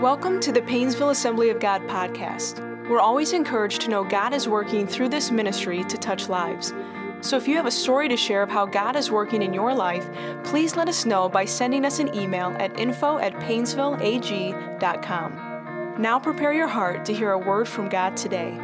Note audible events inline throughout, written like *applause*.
Welcome to the Painesville Assembly of God podcast. We're always encouraged to know God is working through this ministry to touch lives. So if you have a story to share of how God is working in your life, please let us know by sending us an email at info at painesvilleag.com. Now prepare your heart to hear a word from God today.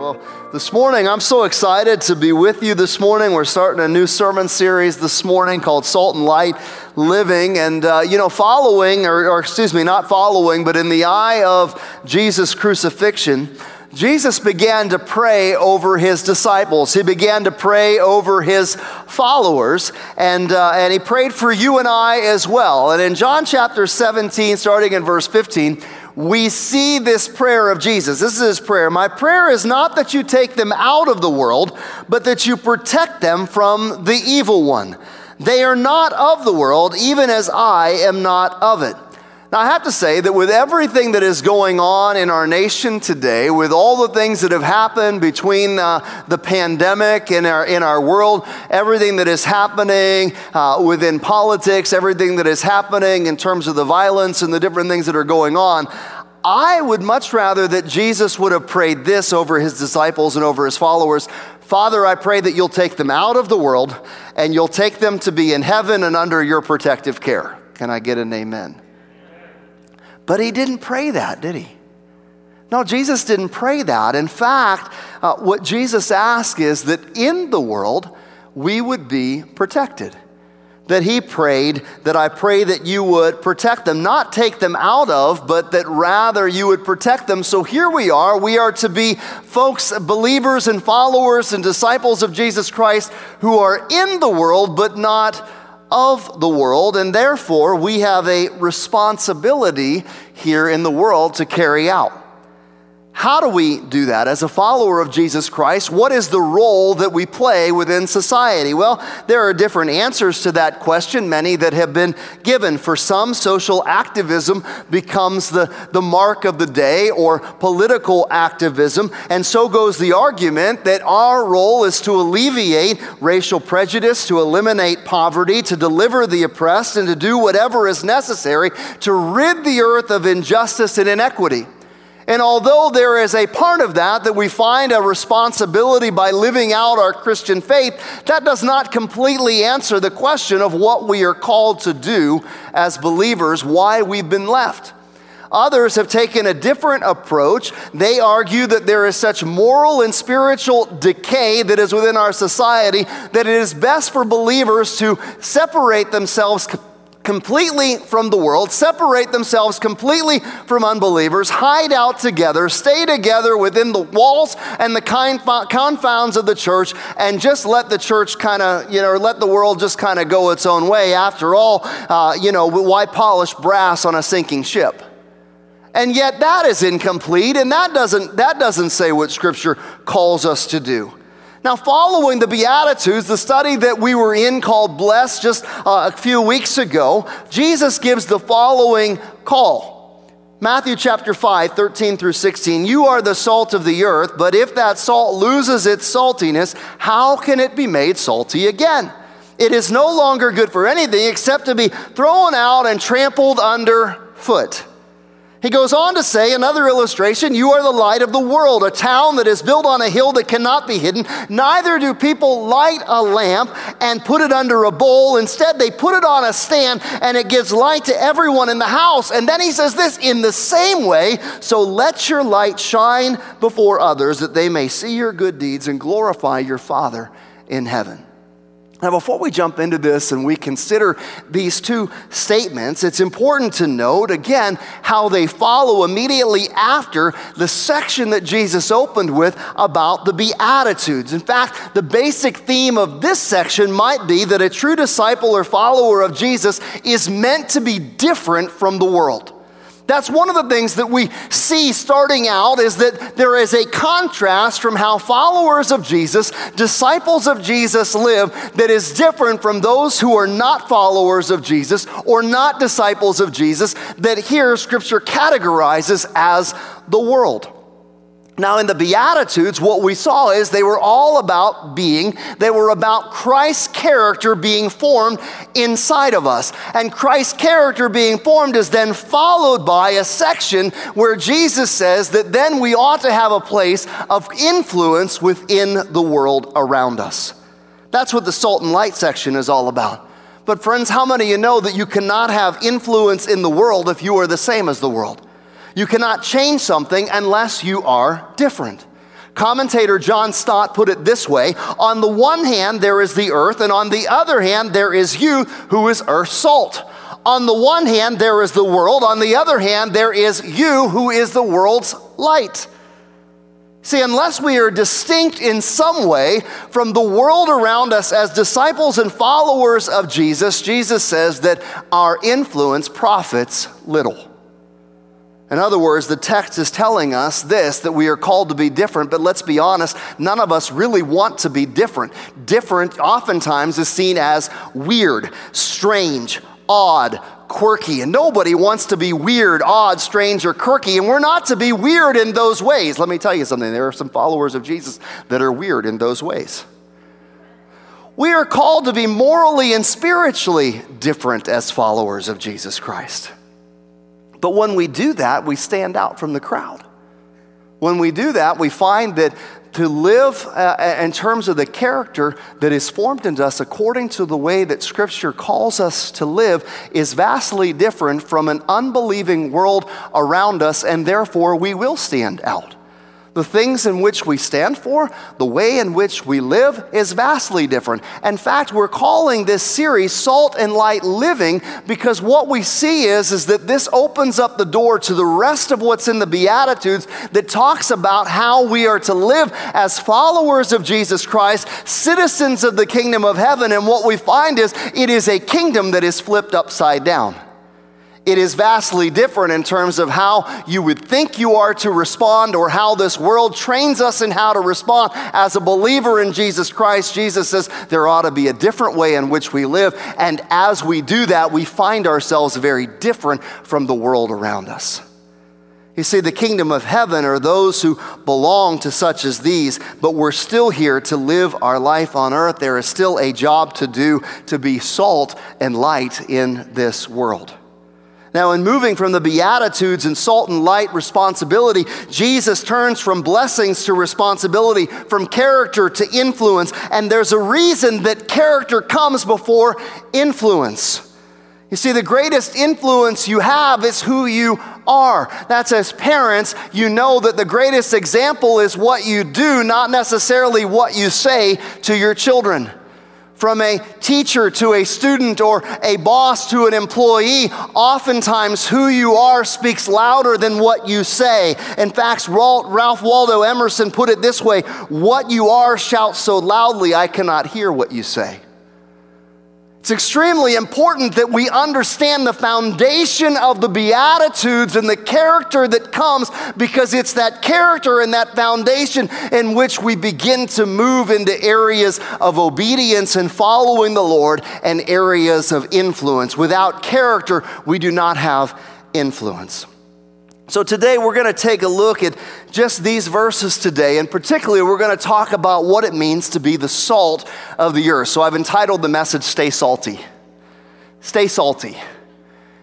Well, this morning, I'm so excited to be with you this morning. We're starting a new sermon series this morning called Salt and Light Living. And, uh, you know, following, or, or excuse me, not following, but in the eye of Jesus' crucifixion, Jesus began to pray over his disciples. He began to pray over his followers, and, uh, and he prayed for you and I as well. And in John chapter 17, starting in verse 15, we see this prayer of Jesus. This is his prayer. My prayer is not that you take them out of the world, but that you protect them from the evil one. They are not of the world, even as I am not of it. Now, I have to say that with everything that is going on in our nation today, with all the things that have happened between uh, the pandemic and our, in our world, everything that is happening uh, within politics, everything that is happening in terms of the violence and the different things that are going on, I would much rather that Jesus would have prayed this over his disciples and over his followers Father, I pray that you'll take them out of the world and you'll take them to be in heaven and under your protective care. Can I get an amen? But he didn't pray that, did he? No, Jesus didn't pray that. In fact, uh, what Jesus asked is that in the world, we would be protected. That he prayed that I pray that you would protect them, not take them out of, but that rather you would protect them. So here we are. We are to be folks, believers and followers and disciples of Jesus Christ who are in the world, but not of the world, and therefore we have a responsibility here in the world to carry out. How do we do that? As a follower of Jesus Christ, what is the role that we play within society? Well, there are different answers to that question, many that have been given. For some, social activism becomes the, the mark of the day or political activism, and so goes the argument that our role is to alleviate racial prejudice, to eliminate poverty, to deliver the oppressed, and to do whatever is necessary to rid the earth of injustice and inequity. And although there is a part of that that we find a responsibility by living out our Christian faith, that does not completely answer the question of what we are called to do as believers, why we've been left. Others have taken a different approach. They argue that there is such moral and spiritual decay that is within our society that it is best for believers to separate themselves completely from the world, separate themselves completely from unbelievers, hide out together, stay together within the walls and the confounds of the church, and just let the church kind of, you know, let the world just kind of go its own way. After all, uh, you know, why polish brass on a sinking ship? And yet that is incomplete, and that doesn't, that doesn't say what Scripture calls us to do. Now, following the Beatitudes, the study that we were in called Blessed just uh, a few weeks ago, Jesus gives the following call. Matthew chapter 5, 13 through 16. You are the salt of the earth, but if that salt loses its saltiness, how can it be made salty again? It is no longer good for anything except to be thrown out and trampled underfoot. He goes on to say, another illustration, you are the light of the world, a town that is built on a hill that cannot be hidden. Neither do people light a lamp and put it under a bowl. Instead, they put it on a stand and it gives light to everyone in the house. And then he says this in the same way, so let your light shine before others that they may see your good deeds and glorify your Father in heaven. Now, before we jump into this and we consider these two statements, it's important to note again how they follow immediately after the section that Jesus opened with about the Beatitudes. In fact, the basic theme of this section might be that a true disciple or follower of Jesus is meant to be different from the world. That's one of the things that we see starting out is that there is a contrast from how followers of Jesus, disciples of Jesus live that is different from those who are not followers of Jesus or not disciples of Jesus that here scripture categorizes as the world. Now, in the Beatitudes, what we saw is they were all about being, they were about Christ's character being formed inside of us. And Christ's character being formed is then followed by a section where Jesus says that then we ought to have a place of influence within the world around us. That's what the salt and light section is all about. But, friends, how many of you know that you cannot have influence in the world if you are the same as the world? You cannot change something unless you are different. Commentator John Stott put it this way On the one hand, there is the earth, and on the other hand, there is you who is earth salt. On the one hand, there is the world. On the other hand, there is you who is the world's light. See, unless we are distinct in some way from the world around us as disciples and followers of Jesus, Jesus says that our influence profits little. In other words, the text is telling us this that we are called to be different, but let's be honest, none of us really want to be different. Different oftentimes is seen as weird, strange, odd, quirky, and nobody wants to be weird, odd, strange, or quirky, and we're not to be weird in those ways. Let me tell you something there are some followers of Jesus that are weird in those ways. We are called to be morally and spiritually different as followers of Jesus Christ. But when we do that, we stand out from the crowd. When we do that, we find that to live uh, in terms of the character that is formed in us according to the way that Scripture calls us to live is vastly different from an unbelieving world around us, and therefore we will stand out. The things in which we stand for, the way in which we live is vastly different. In fact, we're calling this series Salt and Light Living because what we see is, is that this opens up the door to the rest of what's in the Beatitudes that talks about how we are to live as followers of Jesus Christ, citizens of the kingdom of heaven. And what we find is it is a kingdom that is flipped upside down it is vastly different in terms of how you would think you are to respond or how this world trains us in how to respond. As a believer in Jesus Christ, Jesus says there ought to be a different way in which we live. And as we do that, we find ourselves very different from the world around us. You see, the kingdom of heaven are those who belong to such as these, but we're still here to live our life on earth. There is still a job to do to be salt and light in this world. Now, in moving from the Beatitudes and salt and light responsibility, Jesus turns from blessings to responsibility, from character to influence. And there's a reason that character comes before influence. You see, the greatest influence you have is who you are. That's as parents, you know that the greatest example is what you do, not necessarily what you say to your children from a teacher to a student or a boss to an employee, oftentimes who you are speaks louder than what you say. In fact, Ralph Waldo Emerson put it this way What you are shouts so loudly, I cannot hear what you say. It's extremely important that we understand the foundation of the Beatitudes and the character that comes because it's that character and that foundation in which we begin to move into areas of obedience and following the Lord and areas of influence. Without character, we do not have influence. So, today we're going to take a look at just these verses today, and particularly we're going to talk about what it means to be the salt of the earth. So, I've entitled the message, Stay Salty. Stay salty.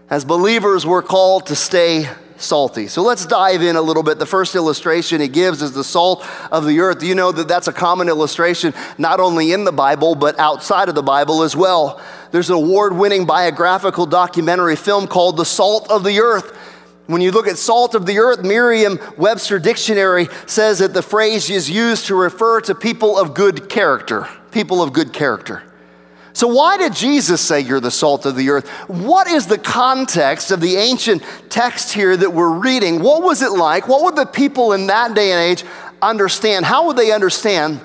As believers, we're called to stay salty. So, let's dive in a little bit. The first illustration he gives is the salt of the earth. You know that that's a common illustration, not only in the Bible, but outside of the Bible as well? There's an award winning biographical documentary film called The Salt of the Earth. When you look at salt of the earth, Merriam Webster Dictionary says that the phrase is used to refer to people of good character. People of good character. So, why did Jesus say you're the salt of the earth? What is the context of the ancient text here that we're reading? What was it like? What would the people in that day and age understand? How would they understand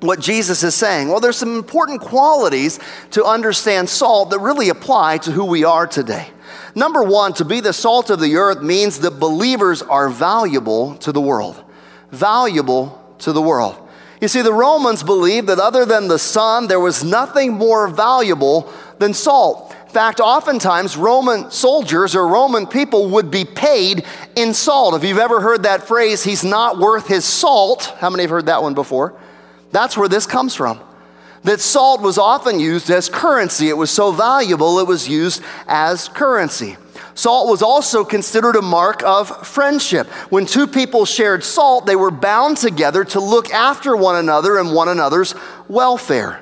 what Jesus is saying? Well, there's some important qualities to understand salt that really apply to who we are today. Number one, to be the salt of the earth means that believers are valuable to the world. Valuable to the world. You see, the Romans believed that other than the sun, there was nothing more valuable than salt. In fact, oftentimes Roman soldiers or Roman people would be paid in salt. If you've ever heard that phrase, he's not worth his salt, how many have heard that one before? That's where this comes from. That salt was often used as currency. It was so valuable, it was used as currency. Salt was also considered a mark of friendship. When two people shared salt, they were bound together to look after one another and one another's welfare.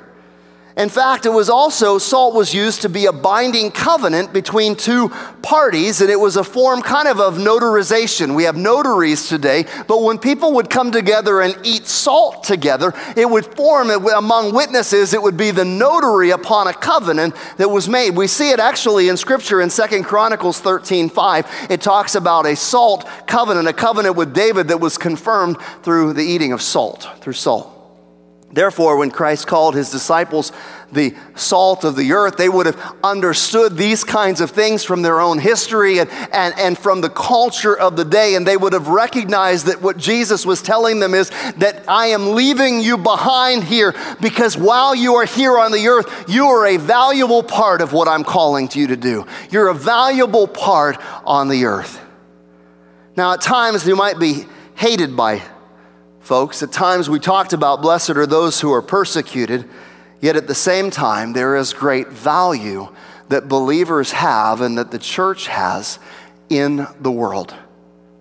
In fact, it was also, salt was used to be a binding covenant between two parties, and it was a form kind of of notarization. We have notaries today, but when people would come together and eat salt together, it would form among witnesses, it would be the notary upon a covenant that was made. We see it actually in Scripture in Second Chronicles 13 5. It talks about a salt covenant, a covenant with David that was confirmed through the eating of salt, through salt. Therefore, when Christ called his disciples the salt of the earth, they would have understood these kinds of things from their own history and, and, and from the culture of the day. And they would have recognized that what Jesus was telling them is that I am leaving you behind here because while you are here on the earth, you are a valuable part of what I'm calling to you to do. You're a valuable part on the earth. Now, at times, you might be hated by folks. At times we talked about blessed are those who are persecuted, yet at the same time, there is great value that believers have and that the church has in the world.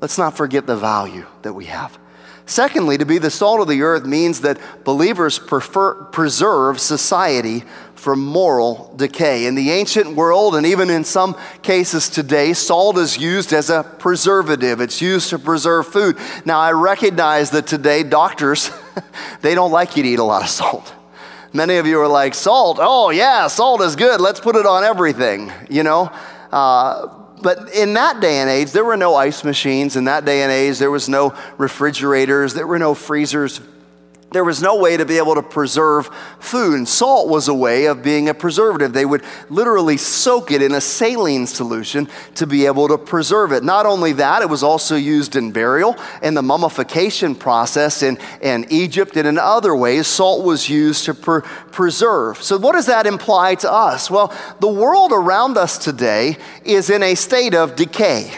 Let's not forget the value that we have. Secondly, to be the salt of the earth means that believers prefer, preserve society from moral decay. In the ancient world, and even in some cases today, salt is used as a preservative. It's used to preserve food. Now, I recognize that today doctors, *laughs* they don't like you to eat a lot of salt. Many of you are like, salt, oh yeah, salt is good. Let's put it on everything, you know? Uh, but in that day and age, there were no ice machines. In that day and age, there was no refrigerators, there were no freezers. There was no way to be able to preserve food, and salt was a way of being a preservative. They would literally soak it in a saline solution to be able to preserve it. Not only that, it was also used in burial and the mummification process in, in Egypt and in other ways. Salt was used to preserve. So, what does that imply to us? Well, the world around us today is in a state of decay.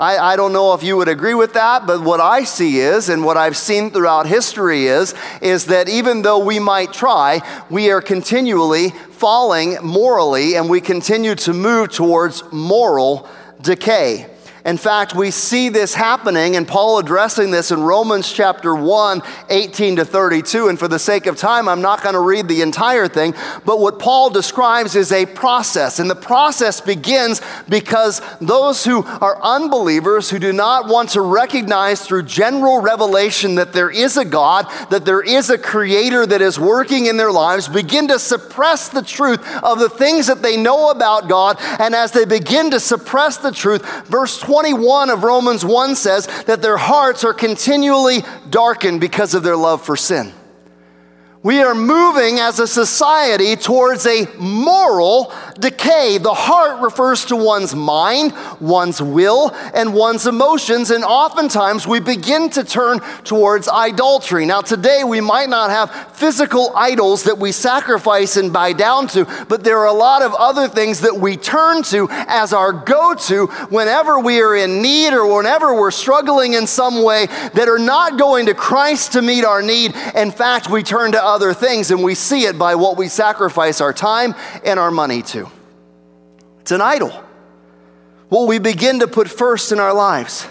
I, I don't know if you would agree with that, but what I see is, and what I've seen throughout history is, is that even though we might try, we are continually falling morally and we continue to move towards moral decay. In fact, we see this happening, and Paul addressing this in Romans chapter 1, 18 to 32. And for the sake of time, I'm not going to read the entire thing, but what Paul describes is a process. And the process begins because those who are unbelievers, who do not want to recognize through general revelation that there is a God, that there is a creator that is working in their lives, begin to suppress the truth of the things that they know about God. And as they begin to suppress the truth, verse 21 of Romans 1 says that their hearts are continually darkened because of their love for sin. We are moving as a society towards a moral decay. The heart refers to one's mind, one's will, and one's emotions, and oftentimes we begin to turn towards idolatry. Now, today we might not have physical idols that we sacrifice and bow down to, but there are a lot of other things that we turn to as our go to whenever we are in need or whenever we're struggling in some way that are not going to Christ to meet our need. In fact, we turn to other things, and we see it by what we sacrifice our time and our money to. It's an idol. What we begin to put first in our lives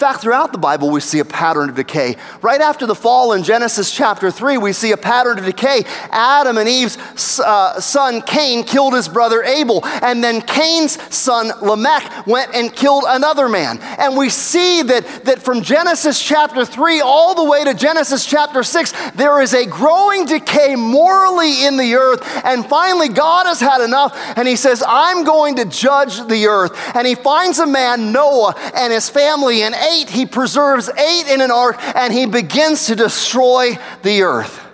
fact, throughout the Bible, we see a pattern of decay. Right after the fall in Genesis chapter 3, we see a pattern of decay. Adam and Eve's uh, son Cain killed his brother Abel, and then Cain's son Lamech went and killed another man. And we see that, that from Genesis chapter 3 all the way to Genesis chapter 6, there is a growing decay morally in the earth. And finally, God has had enough, and he says, I'm going to judge the earth. And he finds a man, Noah, and his family, and eight, he preserves eight in an ark and he begins to destroy the earth.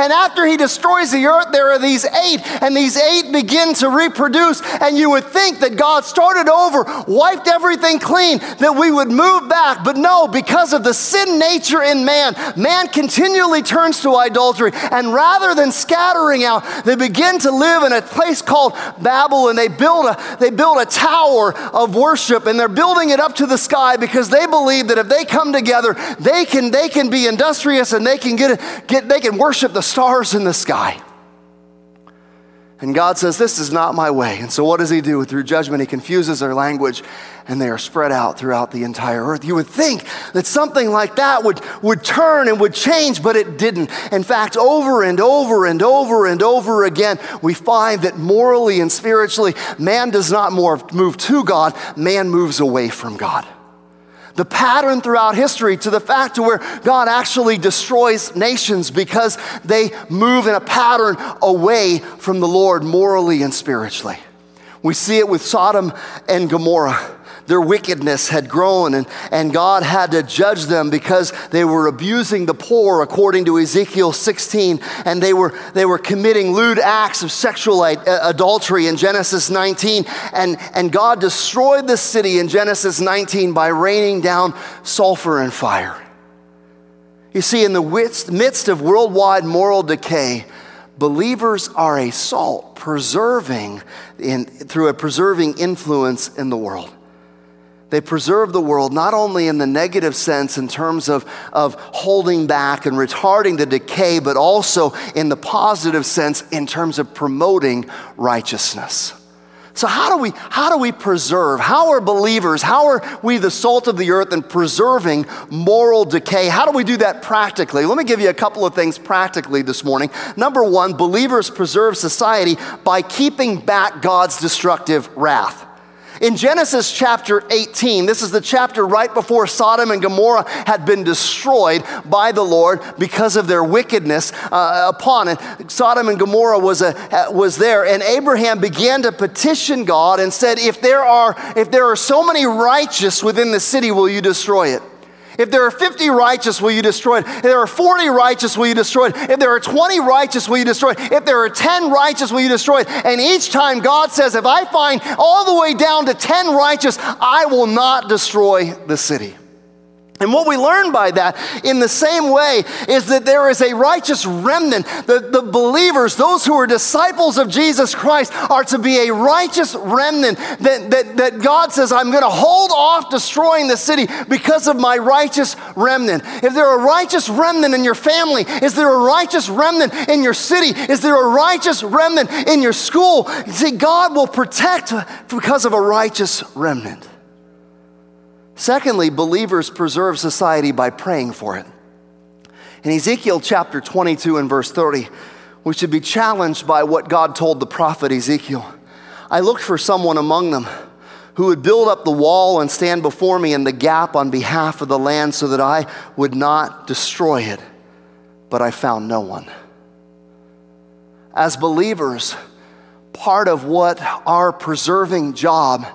And after he destroys the earth, there are these eight, and these eight begin to reproduce. And you would think that God started over, wiped everything clean, that we would move back. But no, because of the sin nature in man, man continually turns to idolatry. And rather than scattering out, they begin to live in a place called Babel, and they build a, they build a tower of worship, and they're building it up to the sky because they believe that if they come together, they can, they can be industrious and they can get, get they can worship the stars in the sky. And God says, This is not my way. And so, what does He do? Through judgment, He confuses their language and they are spread out throughout the entire earth. You would think that something like that would, would turn and would change, but it didn't. In fact, over and over and over and over again, we find that morally and spiritually, man does not move to God, man moves away from God the pattern throughout history to the fact to where God actually destroys nations because they move in a pattern away from the Lord morally and spiritually. We see it with Sodom and Gomorrah their wickedness had grown, and, and God had to judge them because they were abusing the poor, according to Ezekiel 16, and they were, they were committing lewd acts of sexual adultery in Genesis 19. And, and God destroyed the city in Genesis 19 by raining down sulfur and fire. You see, in the midst of worldwide moral decay, believers are a salt preserving in, through a preserving influence in the world. They preserve the world not only in the negative sense in terms of, of holding back and retarding the decay, but also in the positive sense in terms of promoting righteousness. So, how do we, how do we preserve? How are believers, how are we the salt of the earth and preserving moral decay? How do we do that practically? Let me give you a couple of things practically this morning. Number one, believers preserve society by keeping back God's destructive wrath. In Genesis chapter 18, this is the chapter right before Sodom and Gomorrah had been destroyed by the Lord because of their wickedness uh, upon it. Sodom and Gomorrah was, a, uh, was there, and Abraham began to petition God and said, if there, are, if there are so many righteous within the city, will you destroy it? If there are 50 righteous, will you destroy it? If there are 40 righteous, will you destroy it? If there are 20 righteous, will you destroy it? If there are 10 righteous, will you destroy it? And each time God says, if I find all the way down to 10 righteous, I will not destroy the city. And what we learn by that, in the same way, is that there is a righteous remnant. The, the believers, those who are disciples of Jesus Christ, are to be a righteous remnant that, that, that God says, I'm going to hold off destroying the city because of my righteous remnant. If there a righteous remnant in your family, is there a righteous remnant in your city? Is there a righteous remnant in your school? See, God will protect because of a righteous remnant. Secondly, believers preserve society by praying for it. In Ezekiel chapter 22 and verse 30, we should be challenged by what God told the prophet Ezekiel. I looked for someone among them who would build up the wall and stand before me in the gap on behalf of the land so that I would not destroy it, but I found no one. As believers, part of what our preserving job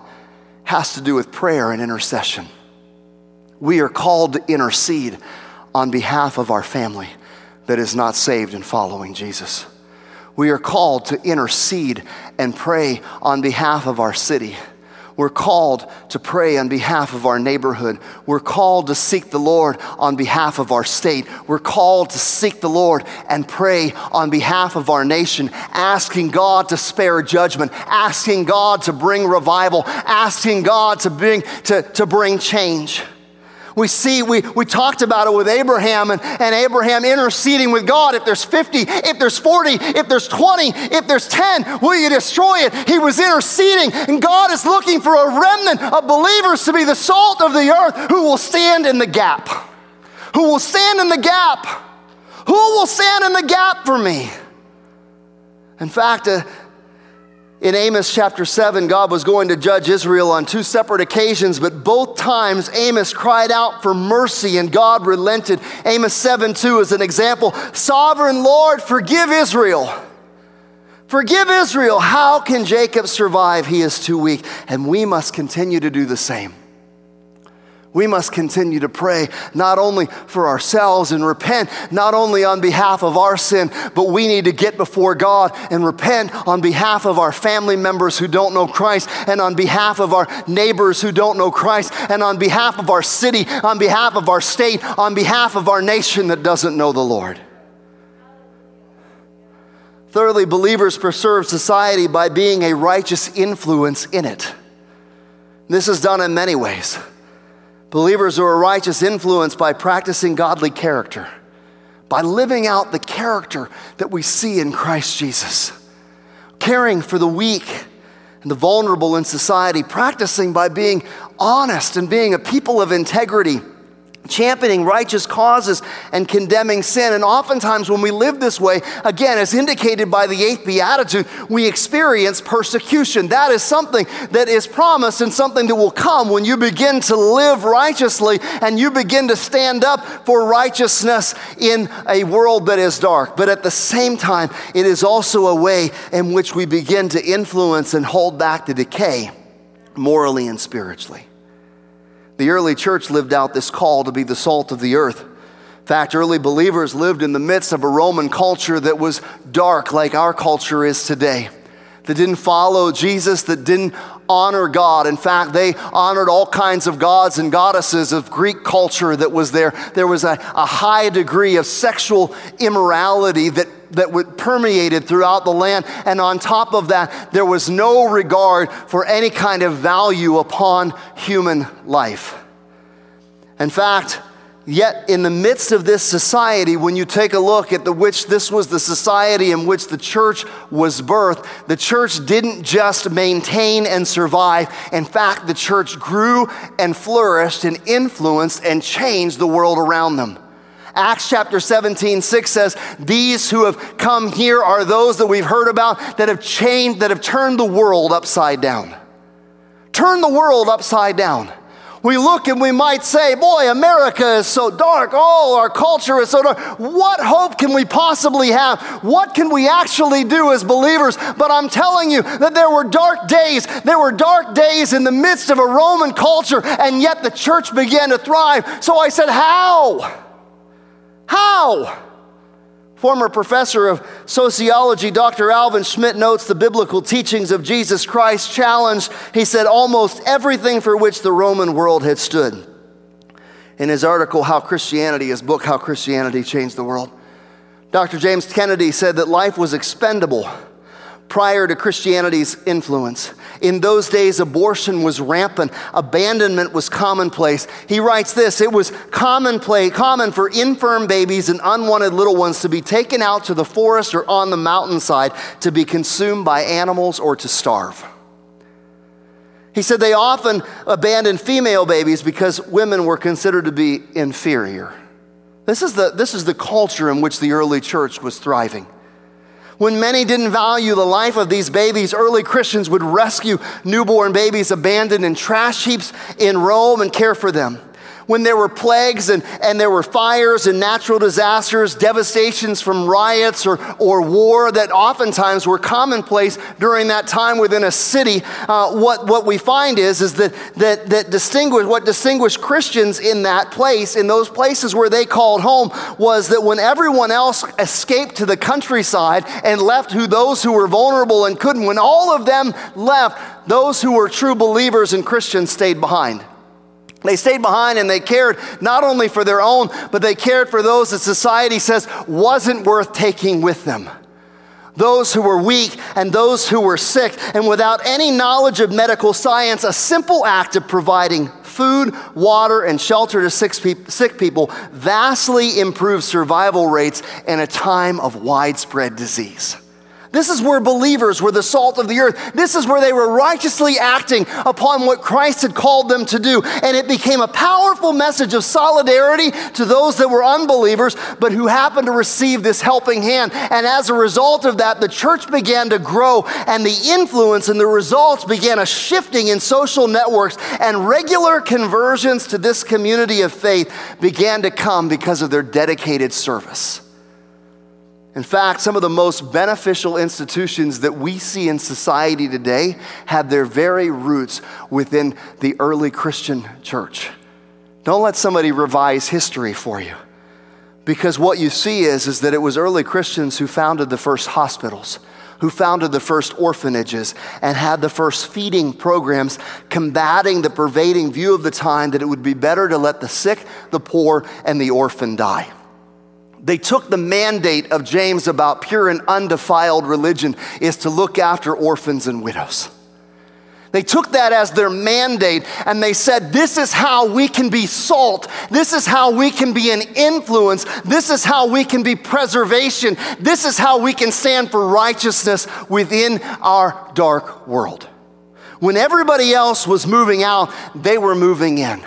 has to do with prayer and intercession. We are called to intercede on behalf of our family that is not saved in following Jesus. We are called to intercede and pray on behalf of our city. We're called to pray on behalf of our neighborhood. We're called to seek the Lord on behalf of our state. We're called to seek the Lord and pray on behalf of our nation, asking God to spare judgment, asking God to bring revival, asking God to bring, to, to bring change. We see, we, we talked about it with Abraham and, and Abraham interceding with God. If there's 50, if there's 40, if there's 20, if there's 10, will you destroy it? He was interceding, and God is looking for a remnant of believers to be the salt of the earth who will stand in the gap. Who will stand in the gap? Who will stand in the gap for me? In fact, uh, in Amos chapter 7, God was going to judge Israel on two separate occasions, but both times Amos cried out for mercy and God relented. Amos 7 2 is an example. Sovereign Lord, forgive Israel. Forgive Israel. How can Jacob survive? He is too weak. And we must continue to do the same. We must continue to pray not only for ourselves and repent not only on behalf of our sin, but we need to get before God and repent on behalf of our family members who don't know Christ, and on behalf of our neighbors who don't know Christ, and on behalf of our city, on behalf of our state, on behalf of our nation that doesn't know the Lord. Thirdly, believers preserve society by being a righteous influence in it. This is done in many ways. Believers are a righteous influence by practicing godly character, by living out the character that we see in Christ Jesus, caring for the weak and the vulnerable in society, practicing by being honest and being a people of integrity championing righteous causes and condemning sin. And oftentimes, when we live this way, again, as indicated by the eighth beatitude, we experience persecution. That is something that is promised and something that will come when you begin to live righteously and you begin to stand up for righteousness in a world that is dark. But at the same time, it is also a way in which we begin to influence and hold back the decay morally and spiritually. The early church lived out this call to be the salt of the earth. In fact, early believers lived in the midst of a Roman culture that was dark, like our culture is today, that didn't follow Jesus, that didn't honor God. In fact, they honored all kinds of gods and goddesses of Greek culture that was there. There was a, a high degree of sexual immorality that that would permeated throughout the land. And on top of that, there was no regard for any kind of value upon human life. In fact, Yet, in the midst of this society, when you take a look at the which this was the society in which the church was birthed, the church didn't just maintain and survive. In fact, the church grew and flourished and influenced and changed the world around them. Acts chapter 17, 6 says, These who have come here are those that we've heard about that have changed, that have turned the world upside down. Turn the world upside down. We look and we might say, Boy, America is so dark. Oh, our culture is so dark. What hope can we possibly have? What can we actually do as believers? But I'm telling you that there were dark days. There were dark days in the midst of a Roman culture, and yet the church began to thrive. So I said, How? How? Former professor of sociology, Dr. Alvin Schmidt notes the biblical teachings of Jesus Christ challenged, he said, almost everything for which the Roman world had stood. In his article, How Christianity, his book, How Christianity Changed the World, Dr. James Kennedy said that life was expendable prior to Christianity's influence. In those days, abortion was rampant, abandonment was commonplace. He writes this it was commonplace, common for infirm babies and unwanted little ones to be taken out to the forest or on the mountainside to be consumed by animals or to starve. He said they often abandoned female babies because women were considered to be inferior. This is the, this is the culture in which the early church was thriving. When many didn't value the life of these babies, early Christians would rescue newborn babies abandoned in trash heaps in Rome and care for them when there were plagues and, and there were fires and natural disasters, devastations from riots or, or war that oftentimes were commonplace during that time within a city, uh, what, what we find is, is that, that, that distinguish, what distinguished Christians in that place, in those places where they called home, was that when everyone else escaped to the countryside and left who those who were vulnerable and couldn't, when all of them left, those who were true believers and Christians stayed behind. They stayed behind and they cared not only for their own, but they cared for those that society says wasn't worth taking with them. Those who were weak and those who were sick, and without any knowledge of medical science, a simple act of providing food, water, and shelter to sick people vastly improved survival rates in a time of widespread disease. This is where believers were the salt of the earth. This is where they were righteously acting upon what Christ had called them to do. And it became a powerful message of solidarity to those that were unbelievers, but who happened to receive this helping hand. And as a result of that, the church began to grow, and the influence and the results began a shifting in social networks, and regular conversions to this community of faith began to come because of their dedicated service. In fact, some of the most beneficial institutions that we see in society today had their very roots within the early Christian church. Don't let somebody revise history for you. Because what you see is, is that it was early Christians who founded the first hospitals, who founded the first orphanages, and had the first feeding programs, combating the pervading view of the time that it would be better to let the sick, the poor, and the orphan die. They took the mandate of James about pure and undefiled religion is to look after orphans and widows. They took that as their mandate and they said, This is how we can be salt. This is how we can be an influence. This is how we can be preservation. This is how we can stand for righteousness within our dark world. When everybody else was moving out, they were moving in.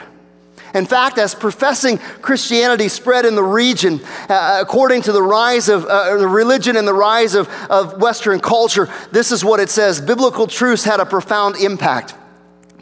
In fact, as professing Christianity spread in the region, uh, according to the rise of uh, the religion and the rise of, of Western culture, this is what it says biblical truths had a profound impact.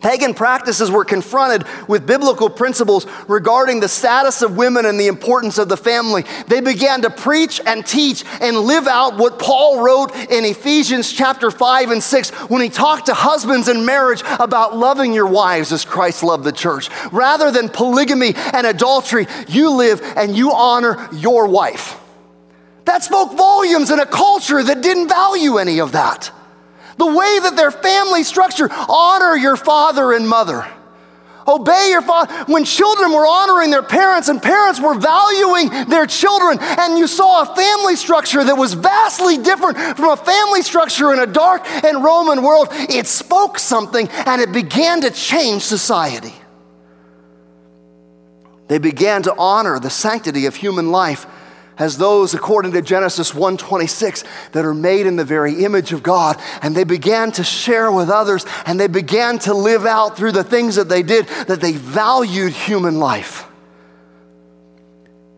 Pagan practices were confronted with biblical principles regarding the status of women and the importance of the family. They began to preach and teach and live out what Paul wrote in Ephesians chapter 5 and 6 when he talked to husbands in marriage about loving your wives as Christ loved the church. Rather than polygamy and adultery, you live and you honor your wife. That spoke volumes in a culture that didn't value any of that the way that their family structure honor your father and mother. Obey your father. When children were honoring their parents and parents were valuing their children, and you saw a family structure that was vastly different from a family structure in a dark and Roman world, it spoke something and it began to change society. They began to honor the sanctity of human life as those according to Genesis 1:26 that are made in the very image of God and they began to share with others and they began to live out through the things that they did that they valued human life.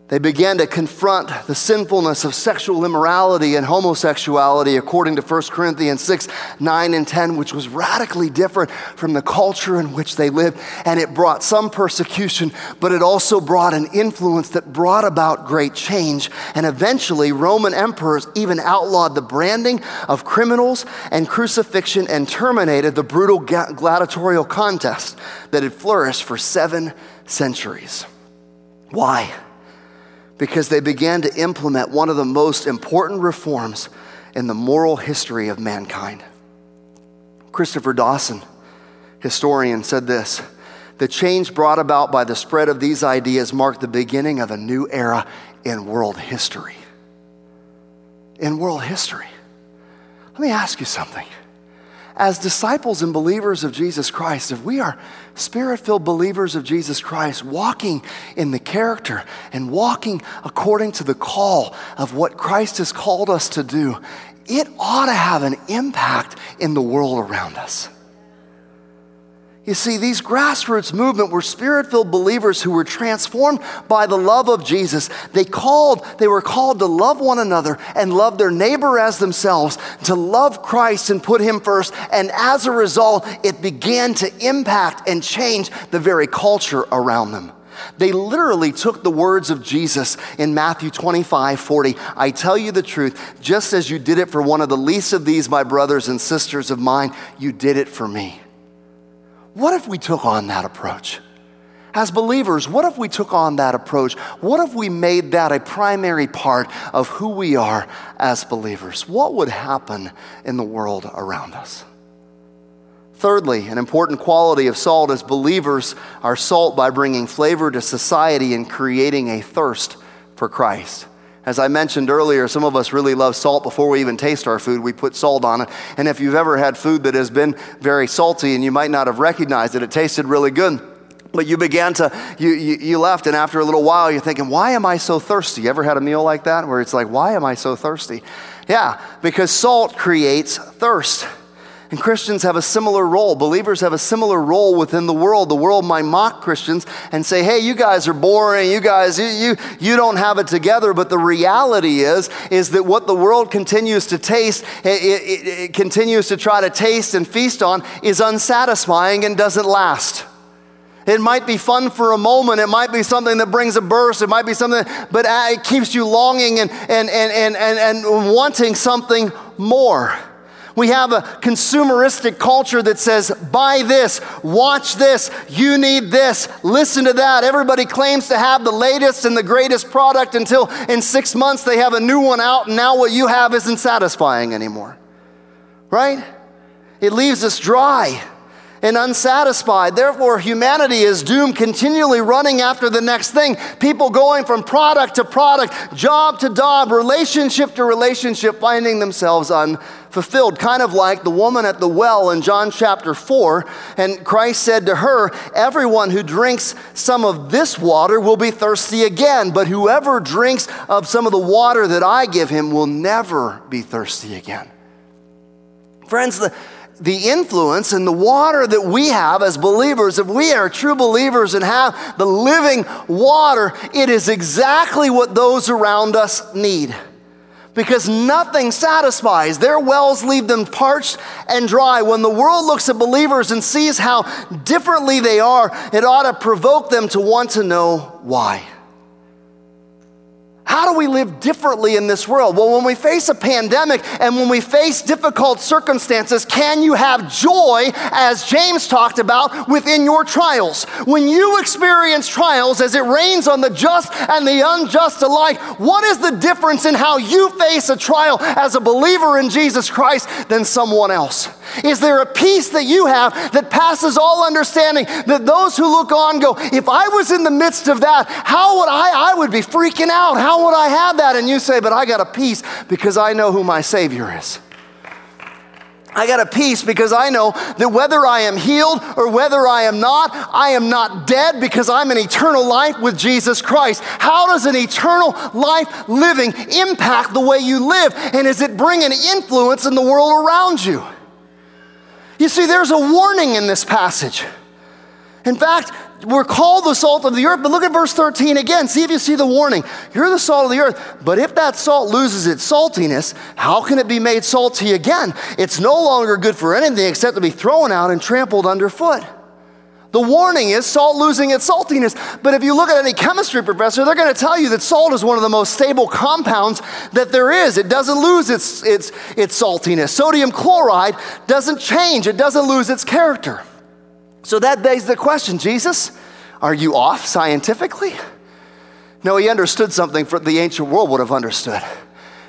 They began to confront the sinfulness of sexual immorality and homosexuality, according to 1 Corinthians 6 9 and 10, which was radically different from the culture in which they lived. And it brought some persecution, but it also brought an influence that brought about great change. And eventually, Roman emperors even outlawed the branding of criminals and crucifixion and terminated the brutal gladiatorial contest that had flourished for seven centuries. Why? Because they began to implement one of the most important reforms in the moral history of mankind. Christopher Dawson, historian, said this The change brought about by the spread of these ideas marked the beginning of a new era in world history. In world history. Let me ask you something as disciples and believers of Jesus Christ, if we are spirit filled believers of Jesus Christ, walking in the character and walking according to the call of what Christ has called us to do, it ought to have an impact in the world around us. You see, these grassroots movement were spirit-filled believers who were transformed by the love of Jesus. They called, they were called to love one another and love their neighbor as themselves, to love Christ and put him first. And as a result, it began to impact and change the very culture around them. They literally took the words of Jesus in Matthew 25, 40. I tell you the truth, just as you did it for one of the least of these, my brothers and sisters of mine, you did it for me. What if we took on that approach? As believers, what if we took on that approach? What if we made that a primary part of who we are as believers? What would happen in the world around us? Thirdly, an important quality of salt is believers are salt by bringing flavor to society and creating a thirst for Christ. As I mentioned earlier, some of us really love salt before we even taste our food. We put salt on it. And if you've ever had food that has been very salty and you might not have recognized it, it tasted really good. But you began to, you, you, you, left, and after a little while, you're thinking, why am I so thirsty? You ever had a meal like that where it's like, why am I so thirsty? Yeah, because salt creates thirst. And Christians have a similar role. Believers have a similar role within the world. The world might mock Christians and say, hey, you guys are boring. You guys, you, you, you don't have it together. But the reality is, is that what the world continues to taste, it, it, it continues to try to taste and feast on, is unsatisfying and doesn't last. It might be fun for a moment. It might be something that brings a burst. It might be something, but uh, it keeps you longing and, and, and, and, and, and wanting something more. We have a consumeristic culture that says, buy this, watch this, you need this, listen to that. Everybody claims to have the latest and the greatest product until in six months they have a new one out, and now what you have isn't satisfying anymore. Right? It leaves us dry and unsatisfied. Therefore, humanity is doomed continually running after the next thing. People going from product to product, job to job, relationship to relationship, finding themselves unfulfilled. Kind of like the woman at the well in John chapter 4. And Christ said to her, Everyone who drinks some of this water will be thirsty again, but whoever drinks of some of the water that I give him will never be thirsty again. Friends, the the influence and the water that we have as believers, if we are true believers and have the living water, it is exactly what those around us need. Because nothing satisfies. Their wells leave them parched and dry. When the world looks at believers and sees how differently they are, it ought to provoke them to want to know why. How do we live differently in this world? Well, when we face a pandemic and when we face difficult circumstances, can you have joy, as James talked about, within your trials? When you experience trials as it rains on the just and the unjust alike, what is the difference in how you face a trial as a believer in Jesus Christ than someone else? Is there a peace that you have that passes all understanding that those who look on go, if I was in the midst of that, how would I? I would be freaking out. How would I have that? And you say, but I got a peace because I know who my Savior is. I got a peace because I know that whether I am healed or whether I am not, I am not dead because I'm in eternal life with Jesus Christ. How does an eternal life living impact the way you live? And is it bringing an influence in the world around you? You see, there's a warning in this passage. In fact, we're called the salt of the earth, but look at verse 13 again. See if you see the warning. You're the salt of the earth, but if that salt loses its saltiness, how can it be made salty again? It's no longer good for anything except to be thrown out and trampled underfoot. The warning is salt losing its saltiness. But if you look at any chemistry professor, they're going to tell you that salt is one of the most stable compounds that there is. It doesn't lose its, its, its saltiness. Sodium chloride doesn't change, it doesn't lose its character. So that begs the question Jesus, are you off scientifically? No, he understood something for the ancient world would have understood.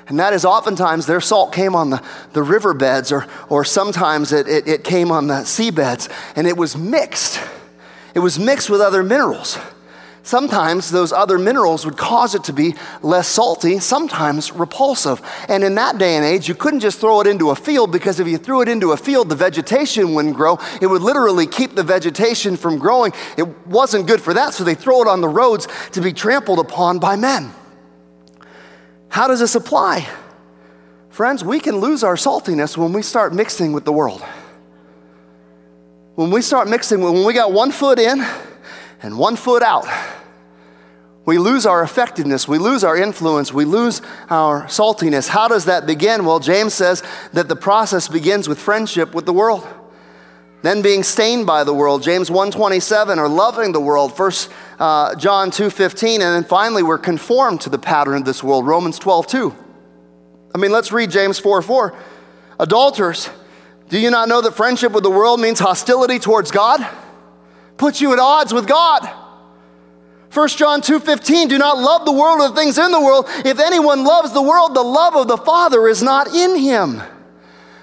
And that is oftentimes their salt came on the, the riverbeds, or, or sometimes it, it, it came on the seabeds, and it was mixed. It was mixed with other minerals. Sometimes those other minerals would cause it to be less salty, sometimes repulsive. And in that day and age, you couldn't just throw it into a field because if you threw it into a field, the vegetation wouldn't grow. It would literally keep the vegetation from growing. It wasn't good for that, so they throw it on the roads to be trampled upon by men. How does this apply? Friends, we can lose our saltiness when we start mixing with the world. When we start mixing, when we got one foot in and one foot out, we lose our effectiveness, we lose our influence, we lose our saltiness. How does that begin? Well, James says that the process begins with friendship with the world then being stained by the world. James 1.27 or loving the world. First uh, john 2.15 and then finally we're conformed to the pattern of this world. Romans 12.2 i mean let's read james 4.4 adulterers do you not know that friendship with the world means hostility towards god puts you at odds with god 1 john 2.15 do not love the world or the things in the world if anyone loves the world the love of the father is not in him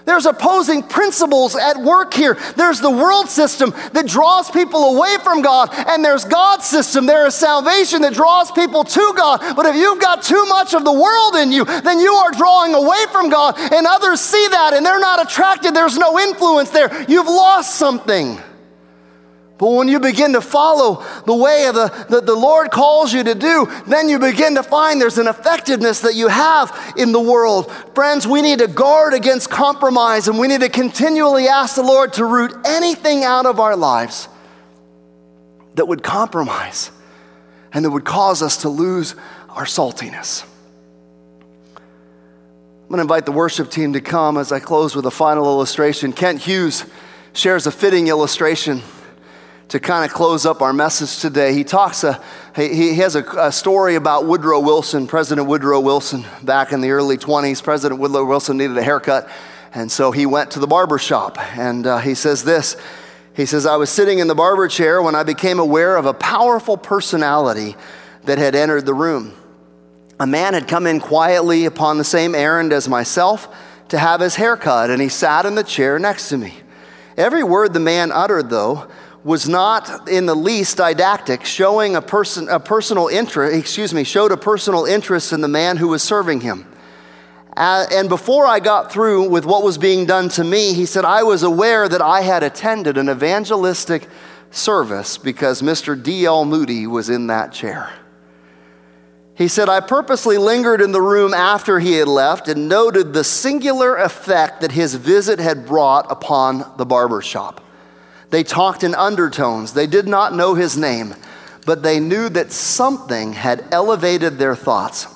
there's opposing principles at work here. There's the world system that draws people away from God, and there's God's system. There is salvation that draws people to God. But if you've got too much of the world in you, then you are drawing away from God, and others see that and they're not attracted. There's no influence there. You've lost something. But when you begin to follow the way of the, that the Lord calls you to do, then you begin to find there's an effectiveness that you have in the world. Friends, we need to guard against compromise and we need to continually ask the Lord to root anything out of our lives that would compromise and that would cause us to lose our saltiness. I'm going to invite the worship team to come as I close with a final illustration. Kent Hughes shares a fitting illustration to kind of close up our message today, he talks, uh, he, he has a, a, story about Woodrow Wilson, President Woodrow Wilson, back in the early 20s. President Woodrow Wilson needed a haircut, And so he went to the barber shop and uh, he says this. He says, I was sitting in the barber chair when I became aware of a powerful personality that had entered the room. A man had come in quietly upon the same errand as myself to have his hair cut, and he sat in the chair next to me. Every word the man uttered, though, was not in the least didactic, showing a, person, a personal interest, excuse me, showed a personal interest in the man who was serving him. And before I got through with what was being done to me, he said, I was aware that I had attended an evangelistic service because Mr. D.L. Moody was in that chair. He said, I purposely lingered in the room after he had left and noted the singular effect that his visit had brought upon the barber shop. They talked in undertones. They did not know his name, but they knew that something had elevated their thoughts.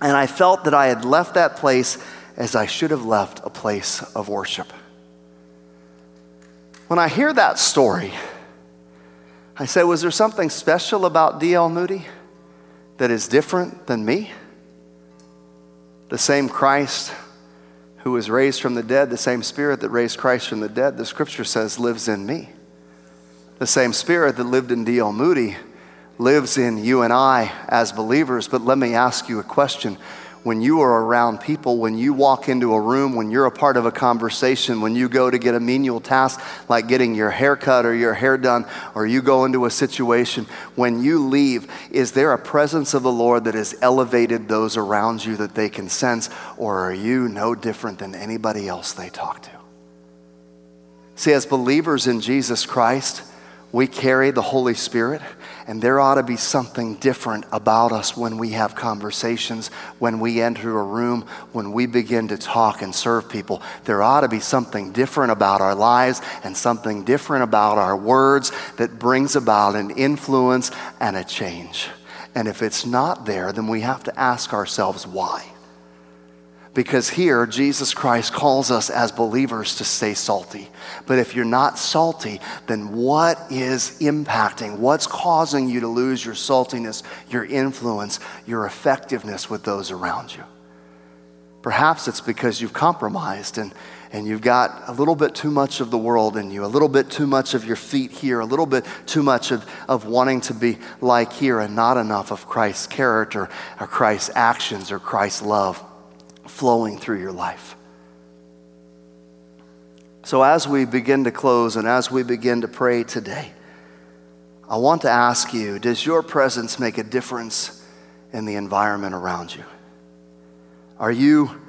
And I felt that I had left that place as I should have left a place of worship. When I hear that story, I say, was there something special about D.L. Moody that is different than me? The same Christ who was raised from the dead, the same Spirit that raised Christ from the dead, the scripture says lives in me. The same Spirit that lived in D.L. Moody lives in you and I as believers. But let me ask you a question. When you are around people, when you walk into a room, when you're a part of a conversation, when you go to get a menial task like getting your hair cut or your hair done, or you go into a situation, when you leave, is there a presence of the Lord that has elevated those around you that they can sense, or are you no different than anybody else they talk to? See, as believers in Jesus Christ, we carry the Holy Spirit, and there ought to be something different about us when we have conversations, when we enter a room, when we begin to talk and serve people. There ought to be something different about our lives and something different about our words that brings about an influence and a change. And if it's not there, then we have to ask ourselves why. Because here, Jesus Christ calls us as believers to stay salty. But if you're not salty, then what is impacting? What's causing you to lose your saltiness, your influence, your effectiveness with those around you? Perhaps it's because you've compromised and, and you've got a little bit too much of the world in you, a little bit too much of your feet here, a little bit too much of, of wanting to be like here, and not enough of Christ's character or Christ's actions or Christ's love flowing through your life. So, as we begin to close and as we begin to pray today, I want to ask you Does your presence make a difference in the environment around you? Are you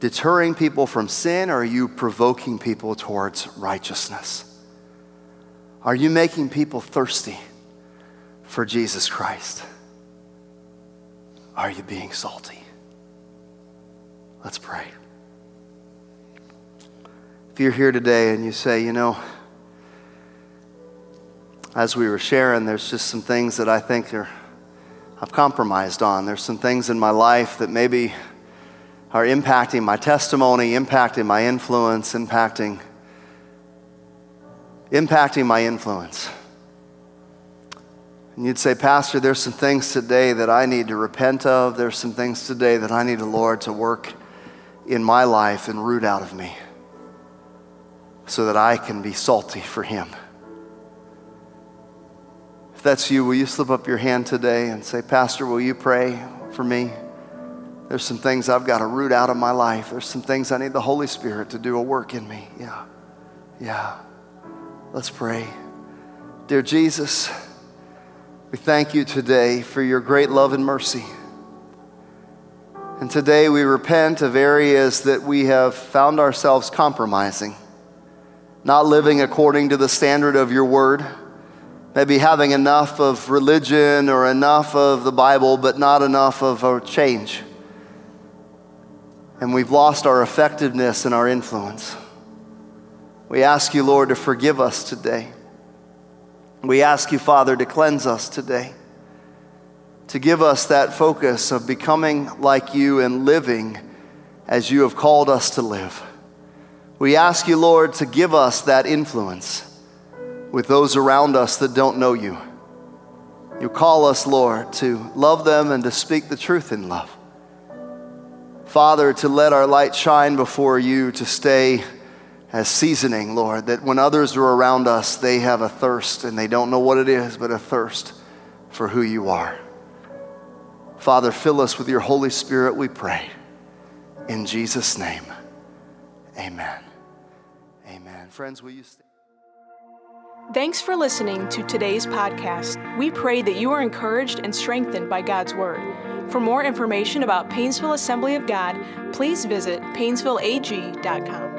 deterring people from sin or are you provoking people towards righteousness? Are you making people thirsty for Jesus Christ? Are you being salty? Let's pray. If you're here today and you say, you know, as we were sharing, there's just some things that I think are, I've compromised on. There's some things in my life that maybe are impacting my testimony, impacting my influence, impacting, impacting my influence. And you'd say, Pastor, there's some things today that I need to repent of. There's some things today that I need the Lord to work in my life and root out of me so that I can be salty for Him. If that's you, will you slip up your hand today and say, Pastor, will you pray for me? There's some things I've got to root out of my life. There's some things I need the Holy Spirit to do a work in me. Yeah. Yeah. Let's pray. Dear Jesus, we thank you today for your great love and mercy. And today we repent of areas that we have found ourselves compromising, not living according to the standard of your word, maybe having enough of religion or enough of the Bible, but not enough of a change. And we've lost our effectiveness and our influence. We ask you, Lord, to forgive us today. We ask you, Father, to cleanse us today to give us that focus of becoming like you and living as you have called us to live. We ask you, Lord, to give us that influence with those around us that don't know you. You call us, Lord, to love them and to speak the truth in love. Father, to let our light shine before you, to stay as seasoning, Lord, that when others are around us, they have a thirst and they don't know what it is, but a thirst for who you are. Father, fill us with your Holy Spirit, we pray. In Jesus' name, amen. Amen. Friends, will you stay? Thanks for listening to today's podcast. We pray that you are encouraged and strengthened by God's Word. For more information about Painesville Assembly of God, please visit painesvilleag.com.